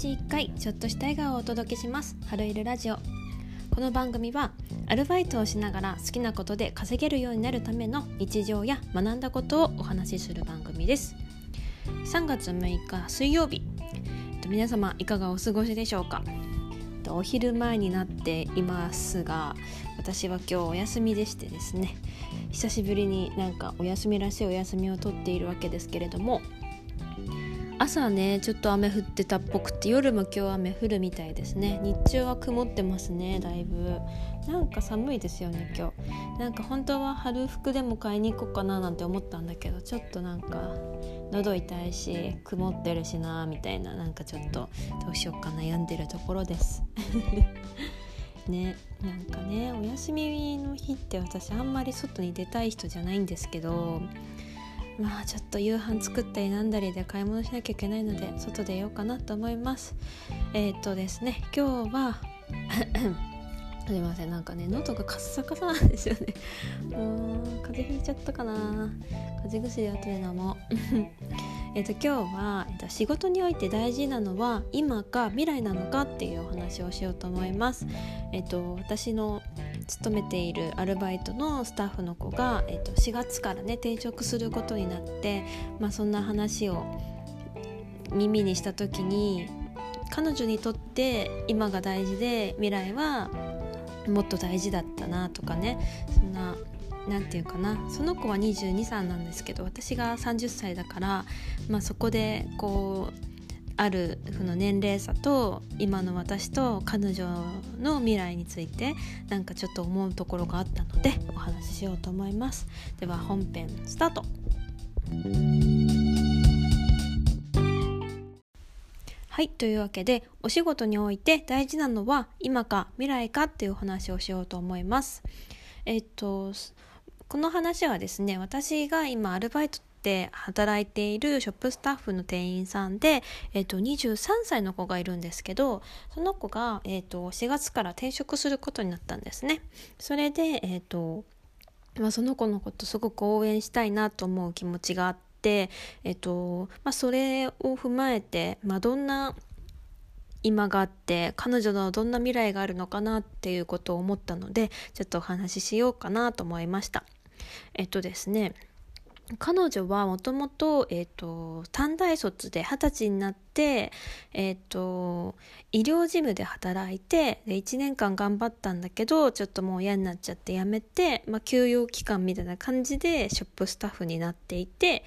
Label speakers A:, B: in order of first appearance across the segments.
A: 日1回ちょっとした笑顔をお届けします。春いるラジオ。この番組はアルバイトをしながら好きなことで稼げるようになるための日常や学んだことをお話しする番組です。3月6日水曜日。皆様いかがお過ごしでしょうか？お昼前になっていますが私は今日お休みでしてですね。久しぶりになんかお休みらしいお休みをとっているわけですけれども朝ねちょっと雨降ってたっぽくて夜も今日雨降るみたいですね。日中は曇ってますねだいぶ。なんか寒いですよね今日。なんか本当は春服でも買いに行こうかななんて思ったんだけどちょっとなんか喉痛いし曇ってるしなみたいななんかちょっとどうしようか悩んでるところです。ねなんかねお休みの日って私あんまり外に出たい人じゃないんですけどまあちょっと夕飯作ったりなんだりで買い物しなきゃいけないので外出ようかなと思います。えー、っとですね今日は すいませんなんかね喉がカッサカサなんですよね。もう風邪ひいちゃったかな。風邪薬後で飲も。う えっと今日は、えっと、仕事において大事なのは今か未来なのかっていうお話をしようと思います。えっと私の勤めているアルバイトのスタッフの子が、えっと、4月からね転職することになって、まあ、そんな話を耳にした時に彼女にとって今が大事で未来はもっと大事だったなとかねそんな何て言うかなその子は22歳なんですけど私が30歳だから、まあ、そこでこうあるその年齢差と今の私と彼女の未来についてなんかちょっと思うところがあったのでお話ししようと思います。では本編スタート。はいというわけでお仕事において大事なのは今か未来かっていう話をしようと思います。えっとこの話はですね私が今アルバイトで働いているショップスタッフの店員さんで、えっと、23歳の子がいるんですけどその子が、えっと、4月から転職することになったんですね。それで、えっとまあ、その子のことすごく応援したいなと思う気持ちがあって、えっとまあ、それを踏まえて、まあ、どんな今があって彼女のどんな未来があるのかなっていうことを思ったのでちょっとお話ししようかなと思いました。えっとですね彼女はもともと,、えーと、短大卒で二十歳になって、えーと、医療事務で働いてで1年間頑張ったんだけどちょっともう嫌になっちゃって辞めて、まあ、休養期間みたいな感じでショップスタッフになっていて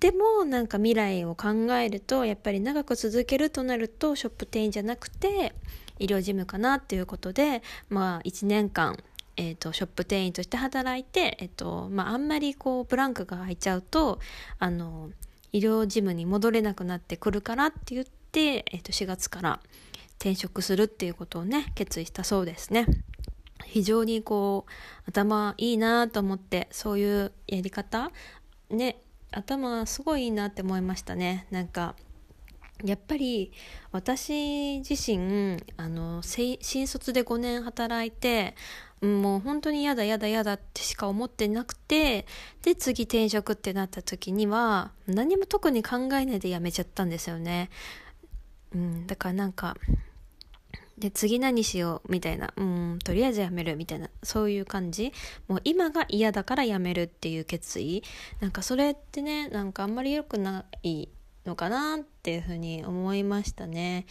A: でもなんか未来を考えるとやっぱり長く続けるとなるとショップ店員じゃなくて医療事務かなっていうことで、まあ、1年間えーと、ショップ店員として働いて、えーとまあ、あんまりこうブランクが空いちゃうとあの医療事務に戻れなくなってくるからって言って、えー、と4月から転職するっていうことをね決意したそうですね。非常にこう頭いいなと思ってそういうやり方ね頭すごいいいなって思いましたねなんかやっぱり私自身あの新卒で5年働いてもう本当に嫌だ嫌だ嫌だってしか思ってなくてで次転職ってなった時には何も特に考えないで辞めちゃったんですよね。うん、だからなんかで次何しようみたいなうんとりあえず辞めるみたいなそういう感じもう今が嫌だから辞めるっていう決意なんかそれってねなんかあんまり良くないのかなっていうふうに思いましたね。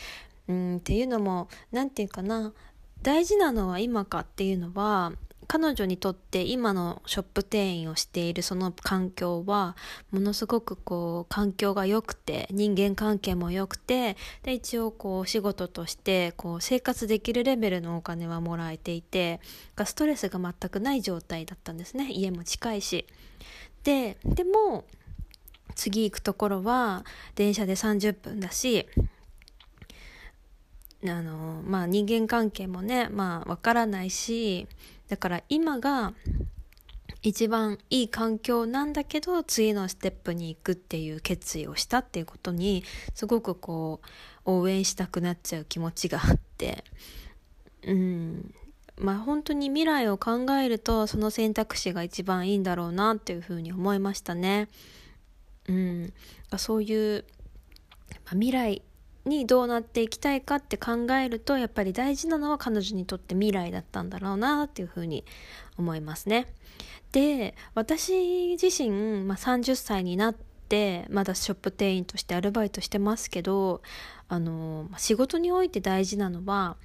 A: うんっていうのも何て言うかな大事なのは今かっていうのは彼女にとって今のショップ店員をしているその環境はものすごくこう環境が良くて人間関係も良くてで一応こう仕事としてこう生活できるレベルのお金はもらえていてストレスが全くない状態だったんですね家も近いし。ででも次行くところは電車で30分だしあのまあ人間関係もねまあわからないしだから今が一番いい環境なんだけど次のステップに行くっていう決意をしたっていうことにすごくこう応援したくなっちゃう気持ちがあってうんまあ本当に未来を考えるとその選択肢が一番いいんだろうなっていうふうに思いましたね。うん、そういう、まあ、未来にどうなっていきたいかって考えるとやっぱり大事なのは彼女にとって未来だったんだろうなっていうふうに思いますね。で私自身、まあ、30歳になってまだショップ店員としてアルバイトしてますけどあの仕事において大事なのは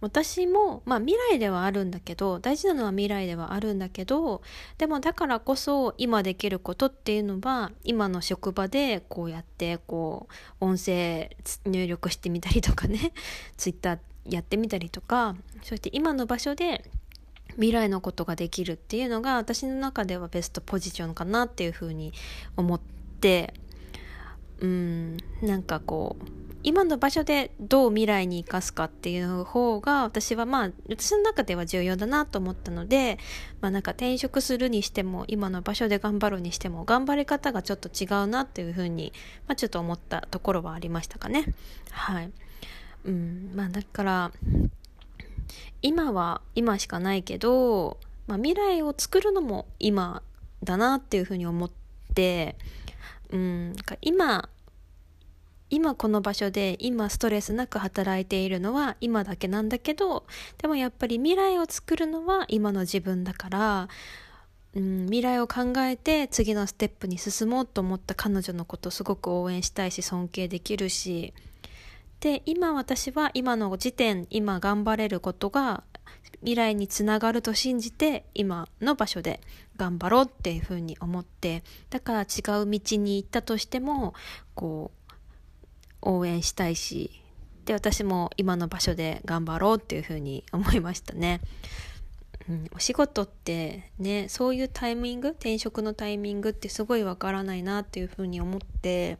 A: 私も、まあ未来ではあるんだけど、大事なのは未来ではあるんだけど、でもだからこそ今できることっていうのは、今の職場でこうやってこう、音声入力してみたりとかね、ツイッターやってみたりとか、そうやって今の場所で未来のことができるっていうのが私の中ではベストポジションかなっていうふうに思って、うん、なんかこう、今の場所でどう未来に生かすかっていう方が私はまあ私の中では重要だなと思ったのでまあなんか転職するにしても今の場所で頑張るにしても頑張り方がちょっと違うなっていうふうに、まあ、ちょっと思ったところはありましたかね。はい。うん。まあだから今は今しかないけど、まあ、未来を作るのも今だなっていうふうに思ってうん。今今この場所で今ストレスなく働いているのは今だけなんだけどでもやっぱり未来を作るのは今の自分だから、うん、未来を考えて次のステップに進もうと思った彼女のことすごく応援したいし尊敬できるし。で今私は今の時点今頑張れることが未来につながると信じて今の場所で頑張ろうっていうふうに思ってだから違う道に行ったとしてもこう応援したいしで私も今の場所で頑張ろうっていうふうに思いましたね。うん、お仕事ってねそういうタイミング転職のタイミングってすごいわからないなっていうふうに思って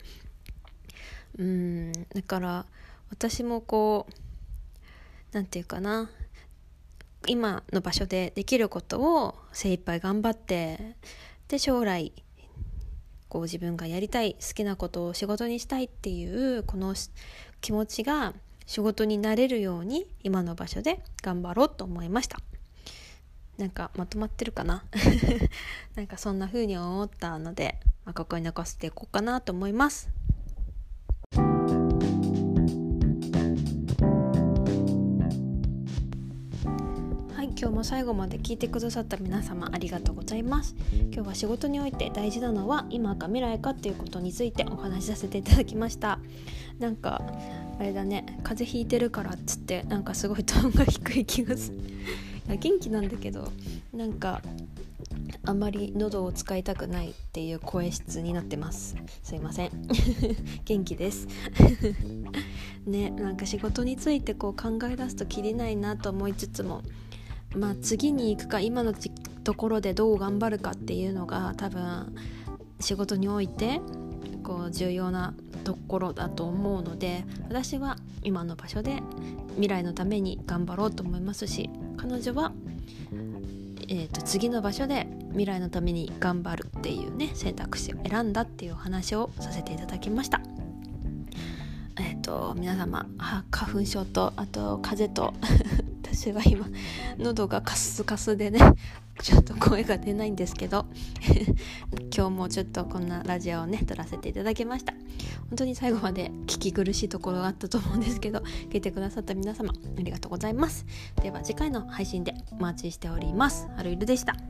A: うんだから私もこう何て言うかな今の場所でできることを精一杯頑張ってで将来こう自分がやりたい好きなことを仕事にしたいっていうこの気持ちが仕事になれるように今の場所で頑張ろうと思いました。なんかまとまってるかな？なんかそんな風に思ったので、まあ、ここに残していこうかなと思います。今日も最後まで聞いてくださった皆様ありがとうございます。今日は仕事において大事なのは今か未来かっていうことについてお話しさせていただきました。なんかあれだね風邪ひいてるからっつってなんかすごいトーンが低い気がする。いや元気なんだけどなんかあんまり喉を使いたくないっていう声質になってます。すいません。元気です。ねなんか仕事についてこう考え出すときりないなと思いつつもまあ、次に行くか今のところでどう頑張るかっていうのが多分仕事においてこう重要なところだと思うので私は今の場所で未来のために頑張ろうと思いますし彼女は、えーと、次の場所で未来のために頑張るっていうね選択肢を選んだっていうお話をさせていただきました。えっ、ー、と皆様花粉症とあと風邪と私は今喉がカスカスでね ちょっと声が出ないんですけど 今日もちょっとこんなラジオをね撮らせていただきました。本当に最後まで聞き苦しいところがあったと思うんですけど聞いてくださった皆様ありがとうございます。では次回の配信でお待ちしております。はるいるでした。